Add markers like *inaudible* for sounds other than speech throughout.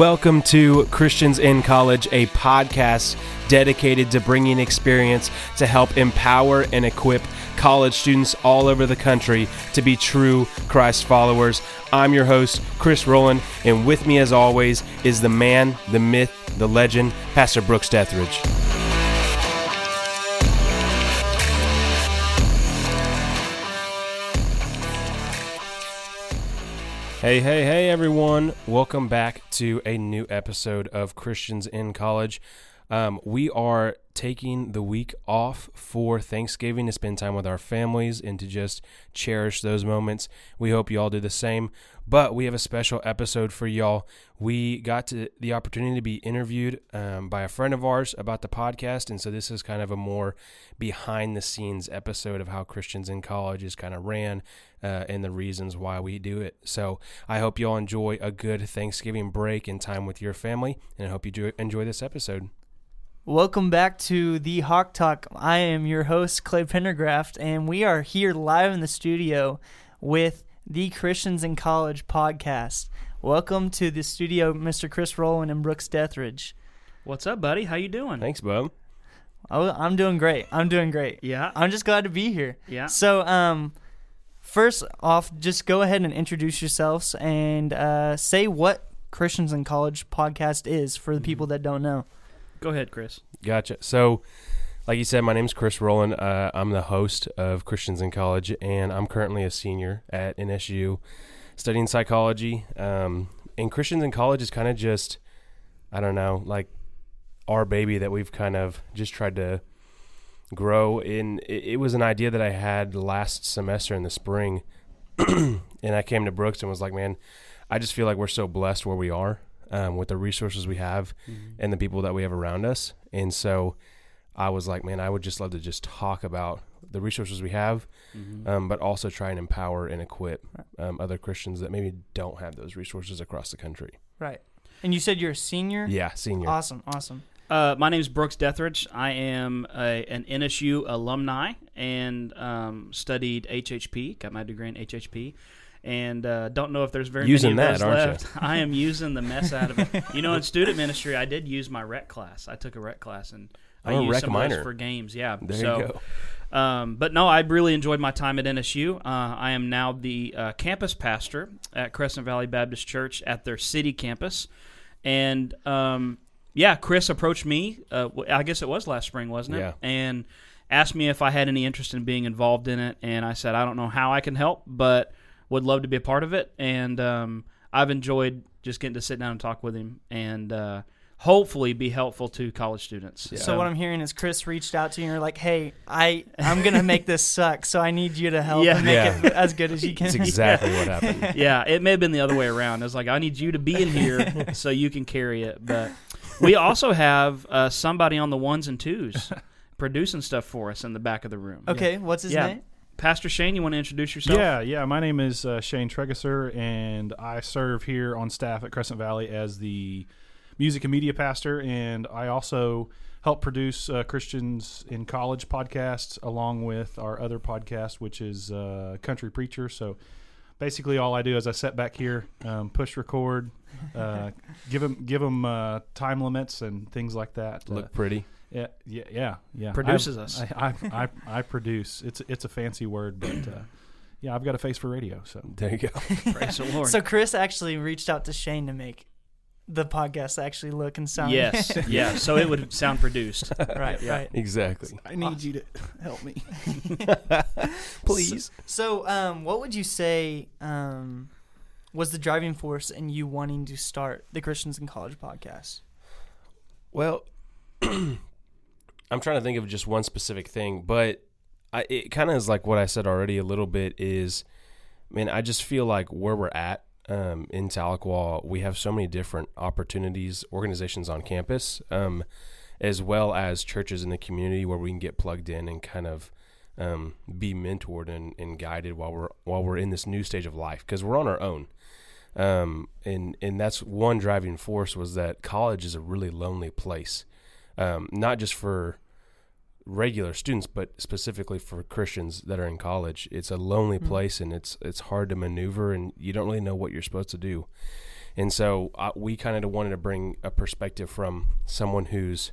Welcome to Christians in College, a podcast dedicated to bringing experience to help empower and equip college students all over the country to be true Christ followers. I'm your host, Chris Rowland, and with me, as always, is the man, the myth, the legend, Pastor Brooks Dethridge. Hey, hey, hey, everyone. Welcome back to a new episode of Christians in College. Um, we are taking the week off for Thanksgiving to spend time with our families and to just cherish those moments. We hope you all do the same. But we have a special episode for y'all. We got to the opportunity to be interviewed um, by a friend of ours about the podcast, and so this is kind of a more behind the scenes episode of how Christians in College is kind of ran uh, and the reasons why we do it. So I hope you all enjoy a good Thanksgiving break and time with your family, and I hope you do enjoy this episode. Welcome back to the Hawk Talk. I am your host, Clay Pendergraft, and we are here live in the studio with the Christians in College podcast. Welcome to the studio, Mr. Chris Rowland and Brooks Dethridge. What's up, buddy? How you doing? Thanks, Bub. Oh, I'm doing great. I'm doing great. Yeah. I'm just glad to be here. Yeah. So, um, first off, just go ahead and introduce yourselves and uh, say what Christians in College podcast is for the people that don't know. Go ahead, Chris. Gotcha. So, like you said, my name's Chris Rowland. Uh, I'm the host of Christians in College, and I'm currently a senior at NSU studying psychology. Um, and Christians in College is kind of just, I don't know, like our baby that we've kind of just tried to grow. In it was an idea that I had last semester in the spring, *clears throat* and I came to Brooks and was like, man, I just feel like we're so blessed where we are um, with the resources we have and the people that we have around us. And so I was like, man, I would just love to just talk about the resources we have, um, but also try and empower and equip um, other Christians that maybe don't have those resources across the country. Right. And you said you're a senior? Yeah, senior. Awesome. Awesome. Uh, my name is Brooks Dethridge. I am a, an NSU alumni and um, studied HHP. Got my degree in HHP. And uh, don't know if there's very Using many of that, left. I am using the mess out of it. You know, in student ministry, I did use my rec class. I took a rec class and I Oh, used rec some of those for games. Yeah. There so, you go. Um, but no, I really enjoyed my time at NSU. Uh, I am now the uh, campus pastor at Crescent Valley Baptist Church at their city campus. And um, yeah, Chris approached me. Uh, I guess it was last spring, wasn't it? Yeah. And asked me if I had any interest in being involved in it. And I said, I don't know how I can help, but would love to be a part of it. And um, I've enjoyed just getting to sit down and talk with him and uh, hopefully be helpful to college students. So what I'm hearing is Chris reached out to you and you're like, "Hey, I *laughs* I'm gonna make this suck, so I need you to help Yeah. and make Yeah. it as good as you can." That's exactly what happened. *laughs* yeah, it may have been the other way around. It's like I need you to be in here so you can carry it. But we also have uh, somebody on the ones and twos *laughs* producing stuff for us in the back of the room. okay, what's his Yeah. name? Pastor Shane, you want to introduce yourself? Yeah, yeah. My name is uh, Shane Tregesser, and I serve here on staff at Crescent Valley as the music and media pastor, and I also help produce uh, Christians in College podcasts along with our other podcast, which is uh, Country Preacher. So basically, all I do is I sit back here, um, push record, uh, give them give them uh, time limits and things like that. Uh, Look pretty. Yeah, yeah, yeah, yeah. Produces I- us. I, I, I, I produce. It's it's a fancy word, but uh, yeah, I've got a face for radio. So There you go. *laughs* Praise the Lord. So Chris actually reached out to Shane to make the podcast actually look and sound. yes, *laughs* yeah. So it would sound produced. *laughs* right, Yeah. right. Exactly. I need you to help me. Please. So, um, what would you say um, was the driving force in you wanting to start the Christians in College podcast? Well, *clears throat* I'm trying to think of just one specific thing, but I, it kind of is like what I said already a little bit is, man, I just feel like where we're at um, in Tahlequah, we have so many different opportunities, organizations on campus, um, as well as churches in the community where we can get plugged in and kind of um, be mentored and, and guided while we're while we're in this new stage of life because we're on our own. Um, and and that's one driving force was that college is a really lonely place, um, not just for regular students, but specifically for Christians that are in college. It's a lonely Mhm. place, and it's it's hard to maneuver, and you don't really know what you're supposed to do. And so we kind of wanted to bring a perspective from someone who's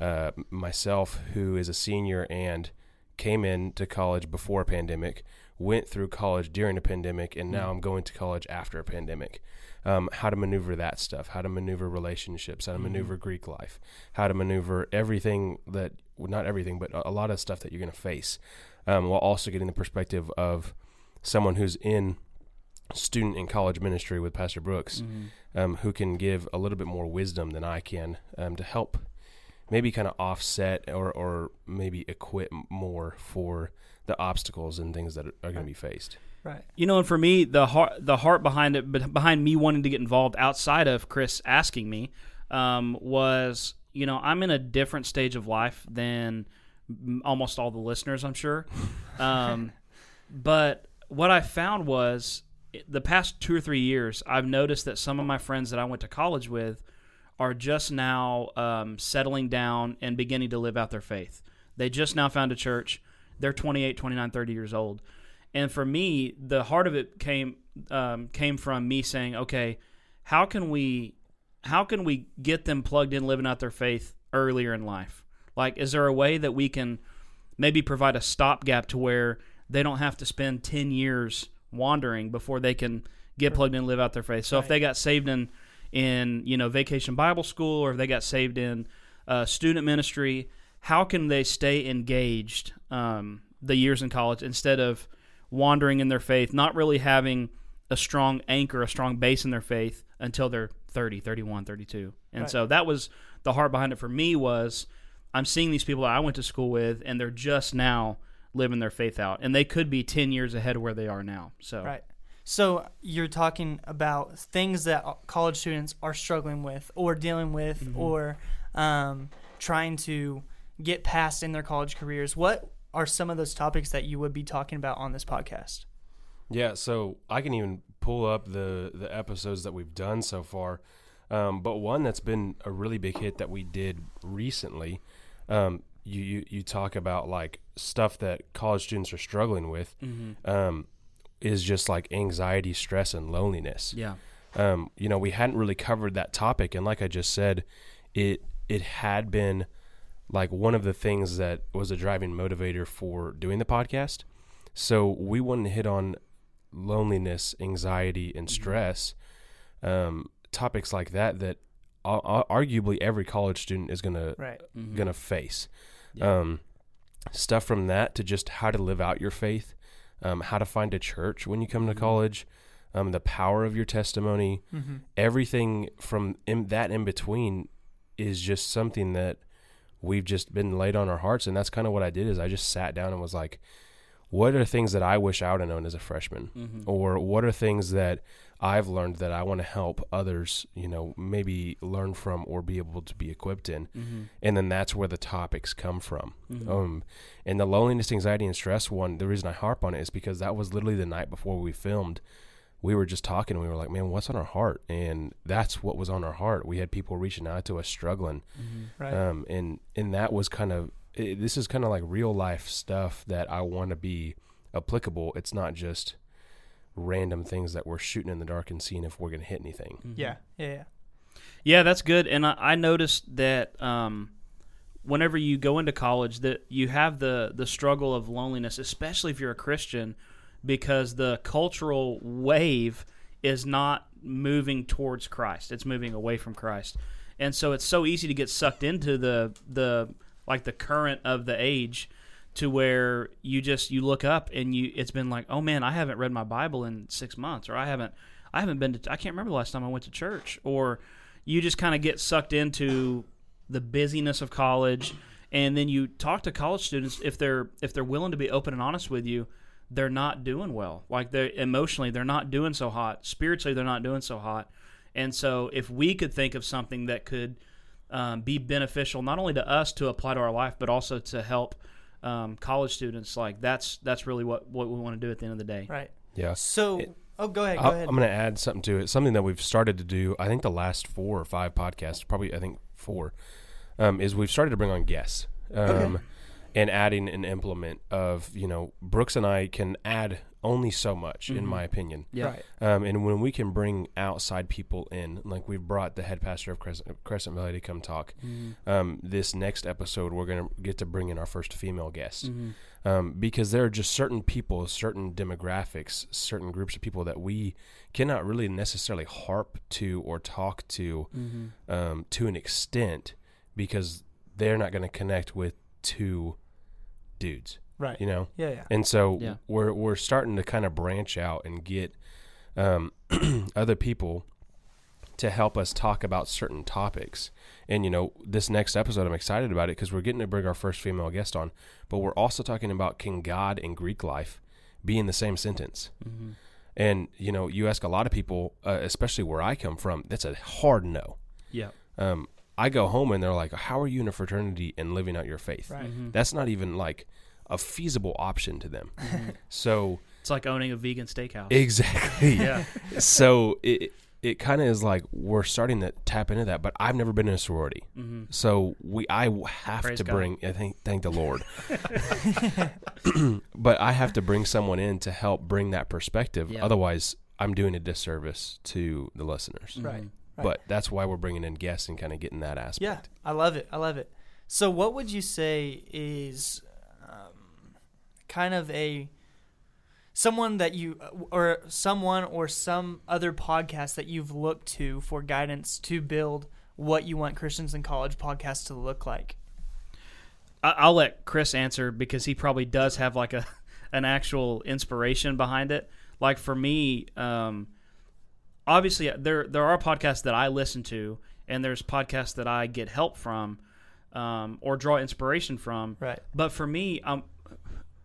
uh, myself, who is a senior and came into college before a pandemic, went through college during a pandemic, and now I'm going to college after a pandemic. Um, how to maneuver that stuff, how to maneuver relationships, how to maneuver Greek life, how to maneuver everything that, well, not everything, but a lot of stuff that you're going to face, um, while also getting the perspective of someone who's in student and college ministry with Pastor Brooks, um, who can give a little bit more wisdom than I can um, to help maybe kind of offset or, or maybe equip more for the obstacles and things that are going to be faced. Right. You know, and for me, the heart the heart behind it, behind me wanting to get involved outside of Chris asking me, um, was you know I'm in a different stage of life than almost all the listeners, I'm sure. *laughs* Um, but what I found was the past two or three years, I've noticed that some of my friends that I went to college with are just now um, settling down and beginning to live out their faith. They just now found a church. They're 28, 29, 30 years old. And for me, the heart of it came um, came from me saying, okay, how can we how can we get them plugged in, living out their faith earlier in life? Like, is there a way that we can maybe provide a stopgap to where they don't have to spend ten years wandering before they can get plugged in, and live out their faith? So if they got saved in in you know vacation Bible school, or if they got saved in uh, student ministry, how can they stay engaged um, the years in college instead of wandering in their faith, not really having a strong anchor, a strong base in their faith until they're 30, 31, 32. And Right. so that was the heart behind it for me was I'm seeing these people that I went to school with and they're just now living their faith out and they could be 10 years ahead of where they are now. So Right. So you're talking about things that college students are struggling with, or dealing with, or um, trying to get past in their college careers. What are some of those topics that you would be talking about on this podcast? Yeah, so I can even pull up the the episodes that we've done so far. Um, but one that's been a really big hit that we did recently, um, you, you you talk about like stuff that college students are struggling with, um, is just like anxiety, stress, and loneliness. yeah. um, you know, we hadn't really covered that topic, and like I just said, it it had been like one of the things that was a driving motivator for doing the podcast. So we wanted to hit on loneliness, anxiety, and stress, um, topics like that that ar- ar- arguably every college student is gonna Right. gonna face. Yeah. Um, stuff from that to just how to live out your faith, um, how to find a church when you come to college, um, the power of your testimony, Mm-hmm. everything from in, that in between is just something that we've just been laid on our hearts, and that's kind of what I did. Is I just sat down and was like, "What are things that I wish I would have known as a freshman, Mm-hmm. or what are things that I've learned that I want to help others, you know, maybe learn from or be able to be equipped in?" Mm-hmm. and then that's where the topics come from. Mhm. Um, and the loneliness, anxiety, and stress one. The reason I harp on it is because that was literally the night before we filmed. We were just talking. and We were like, "Man, what's on our heart?" And that's what was on our heart. We had people reaching out to us, struggling, Right. um, and and that was kind of it, this is kind of like real life stuff that I want to be applicable. It's not just random things that we're shooting in the dark and seeing if we're gonna hit anything. yeah. Yeah. Yeah. Yeah, that's good. And I, I noticed that um, whenever you go into college, that you have the the struggle of loneliness, especially if you're a Christian, because the cultural wave is not moving towards Christ; it's moving away from Christ, and so it's so easy to get sucked into the the like the current of the age to where you just you look up and you it's been like oh man i haven't read my bible in six months or i haven't i haven't been to i can't remember the last time i went to church. Or you just kind of get sucked into the busyness of college and then you talk to college students if they're if they're willing to be open and honest with you they're not doing well like they're emotionally they're not doing so hot spiritually they're not doing so hot and so if we could think of something that could um, be beneficial not only to us to apply to our life but also to help um, college students like that's that's really what what we want to do at the end of the day Right. Yeah. So, It- oh, go ahead. Go I'll- ahead. I'm going to add something to it. Something that we've started to do. I think the last four or five podcasts, probably I think four, um, is we've started to bring on guests. Um, and adding an implement of you know Brooks and I can add only so much in Mhm. my opinion. Yeah. Right. Um, and when we can bring outside people in, like we've brought the head pastor of Crescent, Crescent Valley to come talk. Mhm. Um, this next episode, we're gonna get to bring in our first female guest Mhm. um, because there are just certain people, certain demographics, certain groups of people that we cannot really necessarily harp to or talk to Mhm. um, to an extent because they're not going to connect with two dudes, Right. you know. Yeah. Yeah. And so Yeah. we're we're starting to kind of branch out and get um, *clears throat* other people to help us talk about certain topics. And you know, this next episode, I'm excited about it because we're getting to bring our first female guest on. But we're also talking about can God and Greek life be in the same sentence? Mhm. And you know, you ask a lot of people, uh, especially where I come from, that's a hard no. Yeah. Um, I go home and they're like, "How are you in a fraternity and living out your faith?" Right. Mhm. That's not even like a feasible option to them. Mhm. So It's like owning a vegan steakhouse. exactly. *laughs* yeah. *laughs* so it it kind of is like we're starting to tap into that, but I've never been in a sorority, Mhm. so we I w- have Praise to God. bring. I think thank the Lord, *laughs* *clears throat* but I have to bring someone in to help bring that perspective. Yeah. Otherwise, I'm doing a disservice to the listeners. Right. Right. But that's why we're bringing in guests and kind of getting that aspect. Yeah, I love it. I love it. So, what would you say is um, kind of a someone that you or someone or some other podcast that you've looked to for guidance to build what you want Christians in College podcast to look like? I- I'll let Chris answer because he probably does have like a an actual inspiration behind it. Like for me, um, obviously there there are podcasts that I listen to, and there's podcasts that I get help from, um, or draw inspiration from. Right. But for me, um,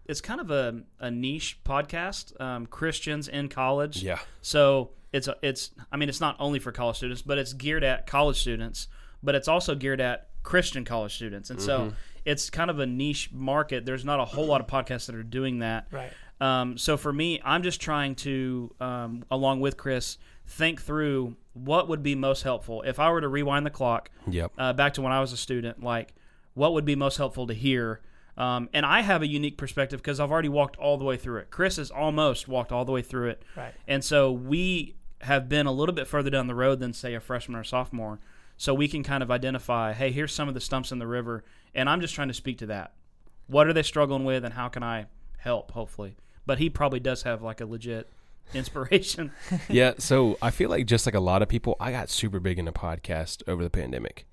it's kind of a, a niche podcast. Um, Christians in college. Yeah. So it's a, it's I mean it's not only for college students, but it's geared at college students, but it's also geared at Christian college students, and so it's kind of a niche market. There's not a whole lot of podcasts that are doing that. Right. Um, so for me, I'm just trying to, um, along with Chris, think through what would be most helpful if I were to rewind the clock Yep. uh, back to when I was a student. Like, what would be most helpful to hear? Um, and I have a unique perspective because I've already walked all the way through it. Chris has almost walked all the way through it. Right. And so we have been a little bit further down the road than, say, a freshman or sophomore. So we can kind of identify, hey, here's some of the stumps in the river. And I'm just trying to speak to that. What are they struggling with, and how can I help, hopefully? But he probably does have like a legit inspiration. *laughs* yeah, so I feel like just like a lot of people, I got super big into podcast over the pandemic.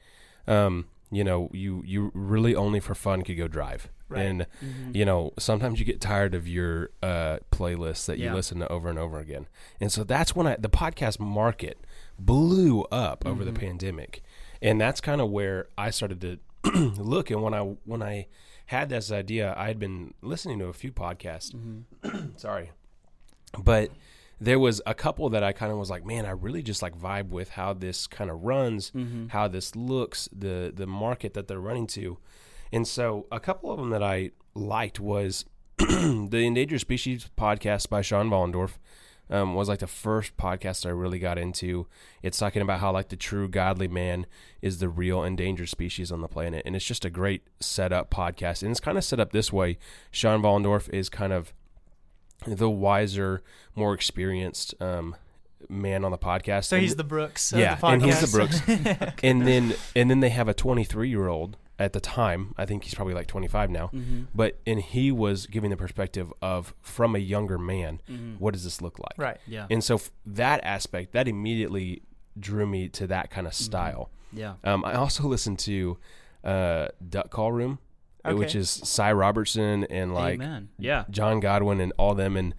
Um, you know, you you really only for fun could go drive, Right. and Mm-hmm. you know sometimes you get tired of your uh, playlists that you Yeah. listen to over and over again, and so that's when I the podcast market blew up over the pandemic, and that's kind of where I started to *clears throat* look. And when I when I had this idea, I had been listening to a few podcasts. *clears throat* Sorry, but there was a couple that I kind of was like, man, I really just like vibe with how this kind of runs, how this looks, the the market that they're running to, and so a couple of them that I liked was *clears throat* the Endangered Species podcast by Sean Vollendorf. Um, was like the first podcast I really got into. It's talking about how like the true godly man is the real endangered species on the planet, and it's just a great setup podcast. And it's kind of set up this way: Sean Vollendorf is kind of the wiser, more experienced um, man on the podcast. So And- he's the Brooks. Of yeah, the and he's the podcast. Brooks. *laughs* and then and then they have a 23 year old at the time. I think he's probably like 25 now. Mm-hmm. But and he was giving the perspective of from a younger man, Mm-hmm. what does this look like? right. Yeah. And so f- that aspect that immediately drew me to that kind of Mm-hmm. style. Yeah. Um, I also listened to uh, Duck Call Room, uh, which is Si Robertson and like Amen. Yeah. John Godwin and all them, and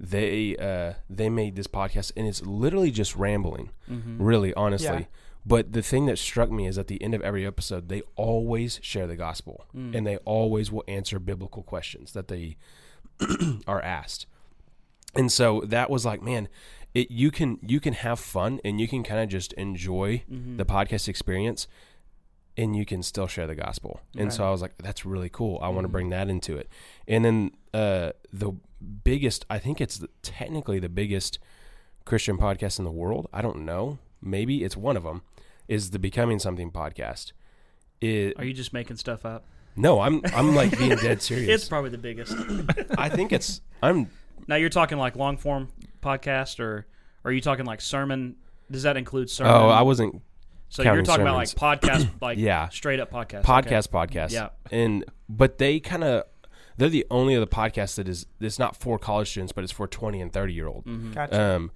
they uh, they made this podcast, and it's literally just rambling, Mm-hmm. really, honestly. Yeah. But the thing that struck me is at the end of every episode, they always share the gospel, Mm. and they always will answer biblical questions that they *clears throat* are asked. And so that was like, man, it you can you can have fun and you can kind of just enjoy Mm-hmm. the podcast experience and you can still share the gospel. And so I was like, that's really cool. I want to bring that into it. And then uh, the biggest, I think it's the, technically the biggest Christian podcast in the world. I don't know. Maybe it's one of them. Is the Becoming Something podcast. It Are you just making stuff up? No, I'm I'm like being dead *laughs* serious. It's probably the biggest. *coughs* I think it's I'm now you're talking like long form podcast, or, or are you talking like sermon? Does that include sermon? Oh, I wasn't So you're counting talking about like podcast, *clears throat* like Yeah. straight up podcast. podcast podcast. Yeah. And but they kind of they're the only other podcast that is it's not for college students, but it's for 20 and 30 year old. Mm-hmm. Gotcha. Um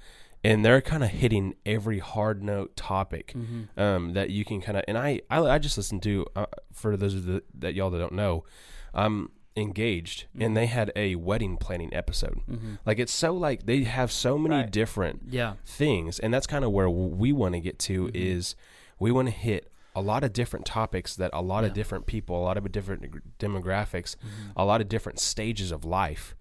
and they're kind of hitting every hard note topic Mm-hmm. um, that you can kind of and I, I I just listened to uh, for those of the, that y'all that don't know I'm engaged Mm-hmm. and they had a wedding planning episode like it's so like they have so many Right. different Yeah. things and that's kind of where we want to get to Mm-hmm. is we want to hit a lot of different topics that a lot of different people a lot of different demographics Mm-hmm. a lot of different stages of life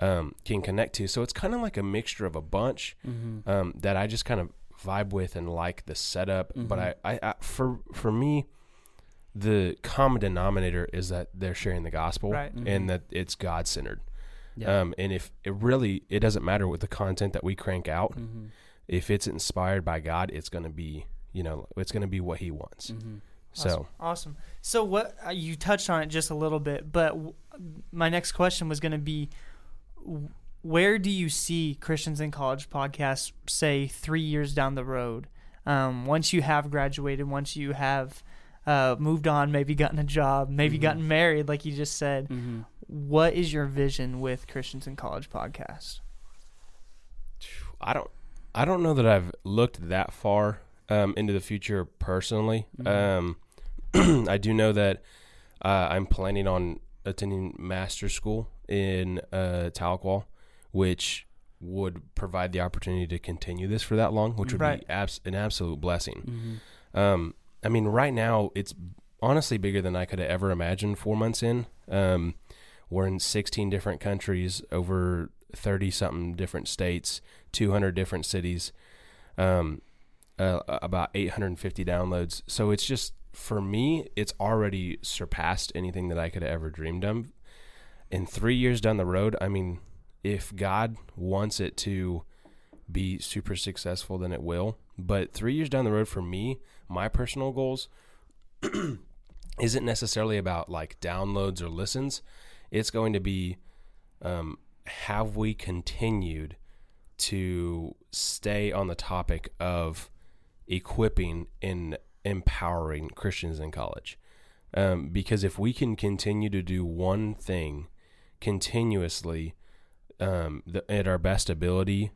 um, can connect to so it's kind of like a mixture of a bunch Mm-hmm. um, that i just kind of vibe with and like the setup but I, I, I for for me the common denominator is that they're sharing the gospel Right. and that it's god centered Yeah. um, and if it really, it doesn't matter what the content that we crank out. Mm-hmm. If it's inspired by God, it's going to be, you know, it's going to be what He wants. Mm-hmm. So, Awesome. So what uh, you touched on it just a little bit, but w- my next question was going to be, w- where do you see Christians in College podcast say three years down the road? Um, once you have graduated, once you have uh, moved on, maybe gotten a job, maybe Mm-hmm. gotten married, like you just said. What is your vision with Christians in College podcast? I don't, I don't know that I've looked that far um, into the future personally. Um, *clears throat* I do know that uh, I'm planning on attending master school in uh, Tahlequah, which would provide the opportunity to continue this for that long, which would Right. be abs- an absolute blessing. Mm-hmm. Um, I mean, right now it's honestly bigger than I could have ever imagined. Four months in, um, we're in 16 different countries, over 30 something different states, 200 different cities, um, uh, about 850 downloads. So it's just for me, it's already surpassed anything that I could have ever dreamed of. In three years down the road, I mean, if God wants it to be super successful, then it will. But three years down the road, for me, my personal goals *clears throat* isn't necessarily about like downloads or listens. It's going to be um, have we continued to stay on the topic of equipping and empowering Christians in college? Um, because if we can continue to do one thing continuously um, the, at our best ability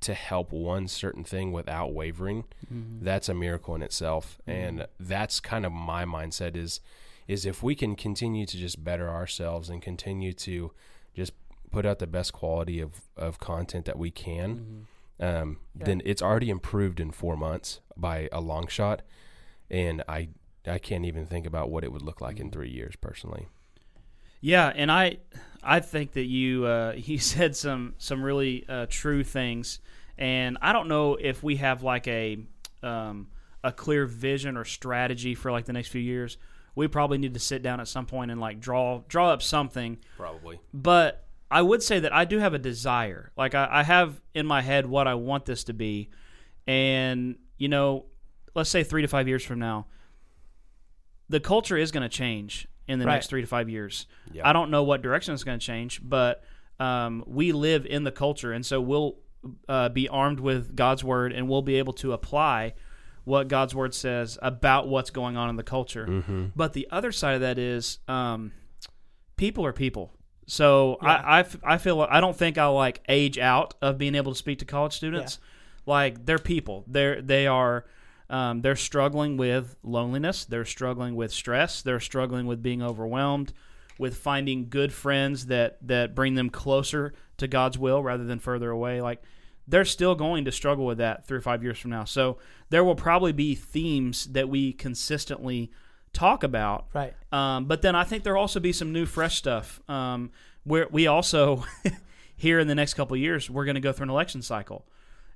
to help one certain thing without wavering, Mm-hmm. that's a miracle in itself. And that's kind of my mindset is is if we can continue to just better ourselves and continue to just put out the best quality of, of content that we can, um, Yeah. then it's already improved in four months by a long shot. And I I can't even think about what it would look like in three years personally. Yeah, and I I think that you uh, *laughs* you said some some really uh, true things, and I don't know if we have like a um, a clear vision or strategy for like the next few years. We probably need to sit down at some point and like draw draw up something. Probably. But I would say that I do have a desire. Like I, I have in my head what I want this to be, and you know, let's say three to five years from now, the culture is going to change in the Right. next three to five years. Yeah. I don't know what direction it's going to change, but um, we live in the culture, and so we'll uh, be armed with God's word, and we'll be able to apply what God's word says about what's going on in the culture. Mm-hmm. But the other side of that is um, people are people. So I, I, f- I feel I don't think I'll like age out of being able to speak to college students. Like they're people. They're they are um, they're struggling with loneliness. They're struggling with stress. They're struggling with being overwhelmed, with finding good friends that that bring them closer to God's will rather than further away. Like they're still going to struggle with that three or five years from now. So there will probably be themes that we consistently talk about Right. um, but then I think there'll also be some new, fresh stuff. Um, where we also *laughs* here in the next couple of years, we're going to go through an election cycle,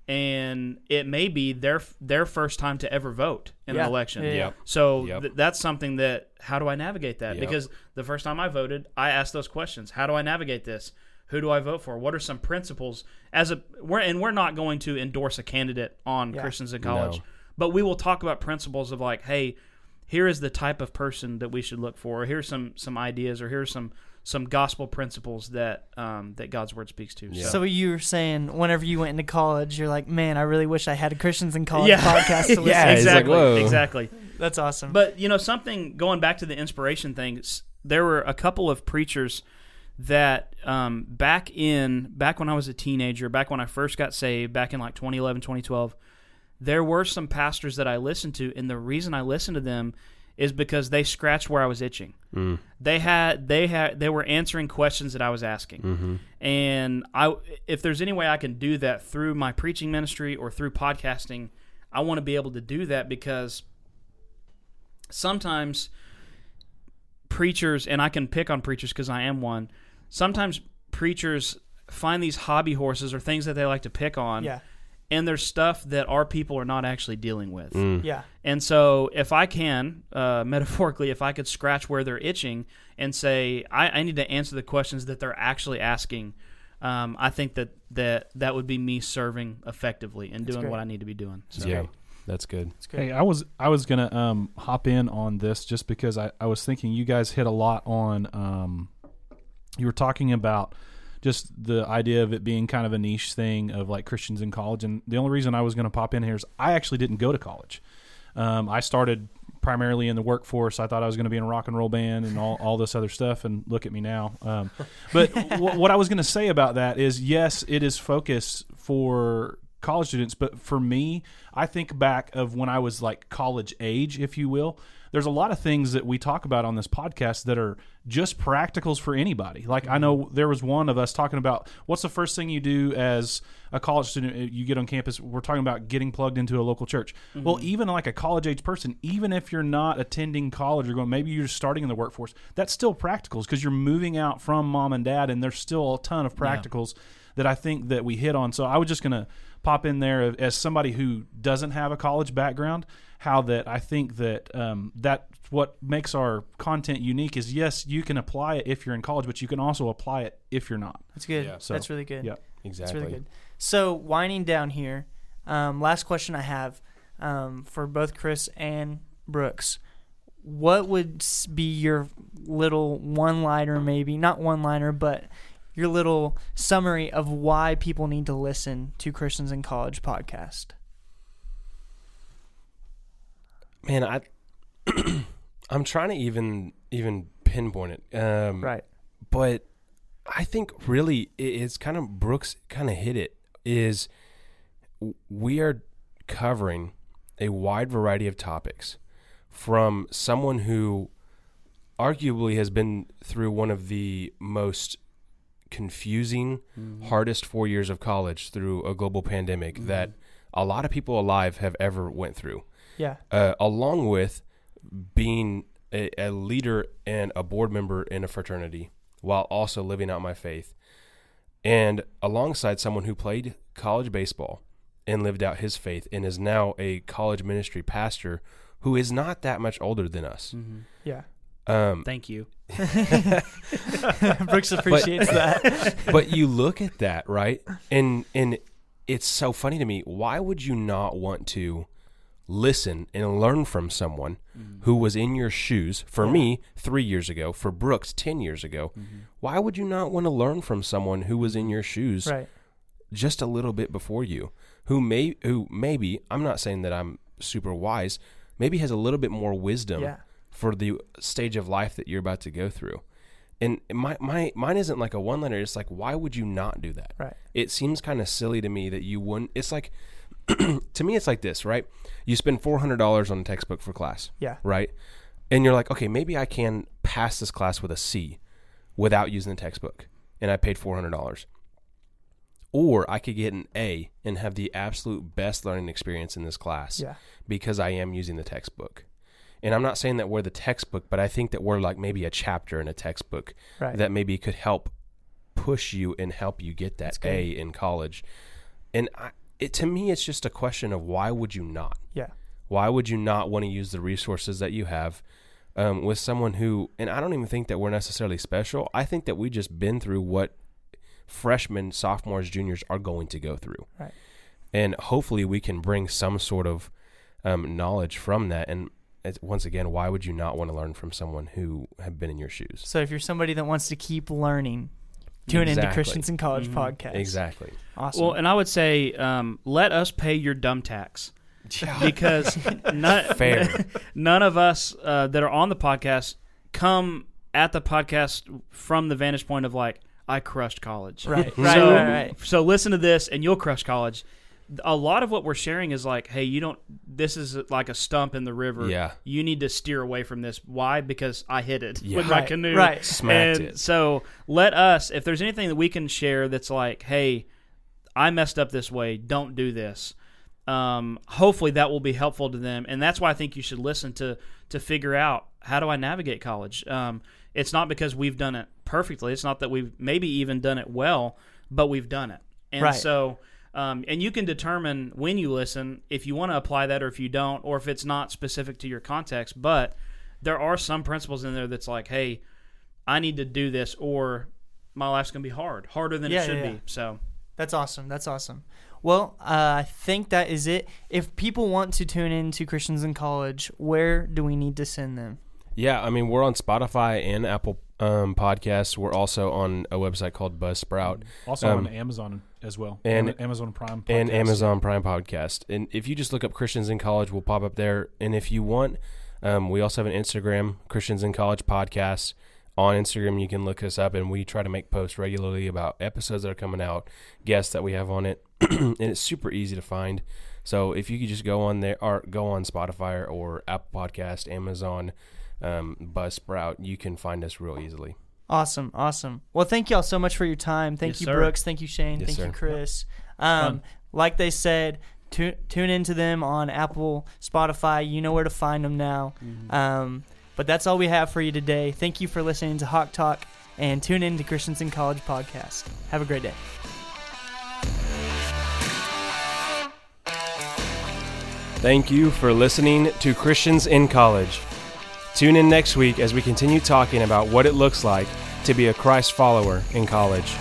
and it may be their their first time to ever vote in Yeah. an election. Yeah, yeah. Yep. So Yep. th- that's something that how do I navigate that? Yep. Because the first time I voted, I asked those questions. How do I navigate this? Who do I vote for? What are some principles as a we're and we're not going to endorse a candidate on Yeah. Christians in college, No. but we will talk about principles of like, hey, here is the type of person that we should look for. Or here's some some ideas, or here's some some gospel principles that um, that God's word speaks to. Yeah. So you were saying whenever you went into college, you're like, man, I really wish I had a Christians in College Yeah. *laughs* podcast to listen. Yeah, to. it's like, exactly, exactly. That's awesome. But you know, something going back to the inspiration thing. There were a couple of preachers that um, back in back when I was a teenager, back when I first got saved, back in like 2011, 2012, there were some pastors that I listened to, and the reason I listened to them is because they scratched where I was itching. Mm. They had they had they were answering questions that I was asking. Mm-hmm. And I, if there's any way I can do that through my preaching ministry or through podcasting, I want to be able to do that because sometimes preachers, and I can pick on preachers because I am one. Sometimes preachers find these hobby horses or things that they like to pick on, yeah, and there's stuff that our people are not actually dealing with. Mm. yeah, And so, if I can, uh, *laughs* metaphorically, if I could scratch where they're itching and say, I, I need to answer the questions that they're actually asking, um, I think that, that that would be me serving effectively and doing great. what I need to be doing. So. Yeah, that's good. it's great. Hey, I was I was gonna um, hop in on this just because I, I was thinking you guys hit a lot on um, you were talking about just the idea of it being kind of a niche thing of like Christians in college, and the only reason I was going to pop in here is I actually didn't go to college. Um, I started primarily in the workforce. I thought I was going to be in a rock and roll band and all, all this other stuff, and look at me now. Um, but *laughs* w- what I was going to say about that is, yes, it is focused for college students, but for me, I think back of when I was like college age, if you will. There's a lot of things that we talk about on this podcast that are just practicals for anybody. Like I know there was one of us talking about what's the first thing you do as a college student uh, you get on campus. We're talking about getting plugged into a local church. Well, even like a college age person, even if you're not attending college or going, maybe you're just starting in the workforce, that's still practicals because you're moving out from mom and dad, and there's still a ton of practicals that I think that we hit on. So I was just gonna pop in there as somebody who doesn't have a college background. How that I think that um, that what makes our content unique is yes, you can apply it if you're in college, but you can also apply it if you're not. That's good. Yeah. So, That's really good. yeah. exactly. That's Exactly. really good. So winding down here, um, last question I have um, for both Chris and Brooks. What would be your little one-liner, maybe not one-liner, but your little summary of why people need to listen to Christians in College podcast? Man, I *clears throat* I'm trying to even even pinpoint it. Um, Right. but I think really it's kind of Brooks kind of hit it is we are covering a wide variety of topics from someone who arguably has been through one of the most confusing hardest 4 years of college through a global pandemic that a lot of people alive have ever went through Yeah. uh, along with being a, a leader and a board member in a fraternity while also living out my faith and alongside someone who played college baseball and lived out his faith and is now a college ministry pastor who is not that much older than us Yeah. um, Thank you. *laughs* *laughs* Brooks appreciates *laughs* that. but you look at that right and and it's so funny to me why would you not want to listen and learn from someone mm-hmm. who was in your shoes for me 3 years ago for Brooks 10 years ago mm-hmm. why would you not want to learn from someone who was in your shoes right. just a little bit before you who may who maybe I'm not saying that I'm super wise maybe has a little bit more wisdom Yeah. for the stage of life that you're about to go through. And my, my mine isn't like a one liner. It's like why would you not do that? Right. It seems kind of silly to me that you wouldn't. It's like *clears throat* to me, it's like this, right? You spend four hundred dollars on a textbook for class, Yeah. right? And you're like, okay, maybe I can pass this class with a C without using the textbook, and I paid four hundred dollars. Or I could get an A and have the absolute best learning experience in this class Yeah. because I am using the textbook. And I'm not saying that we're the textbook, but I think that we're like maybe a chapter in a textbook Right. that maybe could help push you and help you get that A in college. And I, it, to me, it's just a question of why would you not? yeah. Why would you not want to use the resources that you have um, with someone who, and I don't even think that we're necessarily special. I think that we just been through what freshmen, sophomores, juniors are going to go through. Right. And hopefully we can bring some sort of um, knowledge from that. And it's, once again, why would you not want to learn from someone who have been in your shoes? So if you're somebody that wants to keep learning, tune into Exactly. Christians in College Mhm. podcast. Exactly. Awesome. Well, and I would say, um, let us pay your dumb tax because *laughs* none, Fair. *laughs* none of us uh, that are on the podcast come at the podcast from the vantage point of like, I crushed college. right, right, so, right, right. So listen to this, and you'll crush college. A lot of what we're sharing is like, hey, you don't. This is like a stump in the river. Yeah. You need to steer away from this. Why? Because I hit it Yeah. with my Right, canoe. right. Smacked and it. so let us, if there's anything that we can share that's like, hey, I messed up this way. Don't do this. Um, hopefully that will be helpful to them, and that's why I think you should listen to to figure out how do I navigate college. Um, it's not because we've done it perfectly. It's not that we've maybe even done it well, but we've done it, and Right. so. Um, and you can determine when you listen if you want to apply that or if you don't, or if it's not specific to your context. But there are some principles in there that's like, hey, I need to do this, or my life's gonna be hard, harder than Yeah, it should yeah, be. So That's awesome. That's awesome. Well, uh, I think that is it. If people want to tune in to Christians in College, where do we need to send them? Yeah, I mean, we're on Spotify and Apple um, Podcasts. We're also on a website called Buzzsprout Also Um, on Amazon as well, and- Amazon Prime and. Amazon Prime Podcast. And if you just look up Christians in College, we'll pop up there. And if you want, um, we also have an Instagram, Christians in College Podcast. On Instagram, you can look us up, and we try to make posts regularly about episodes that are coming out, guests that we have on it, *clears throat* and it's super easy to find. So if you could just go on there, or go on Spotify or Apple Podcast, Amazon, um, Buzzsprout, you can find us real easily. Awesome, awesome. Well, thank y'all so much for your time. Thank Yes, you, sir. Brooks. Thank you, Shane. Yes, thank you. Chris. Um, like they said, tu- tune into them on Apple, Spotify. You know where to find them now. Um, but that's all we have for you today. Thank you for listening to Hawk Talk and tune in to Christians in College podcast. Have a great day. Thank you for listening to Christians in College. Tune in next week as we continue talking about what it looks like to be a Christ follower in college.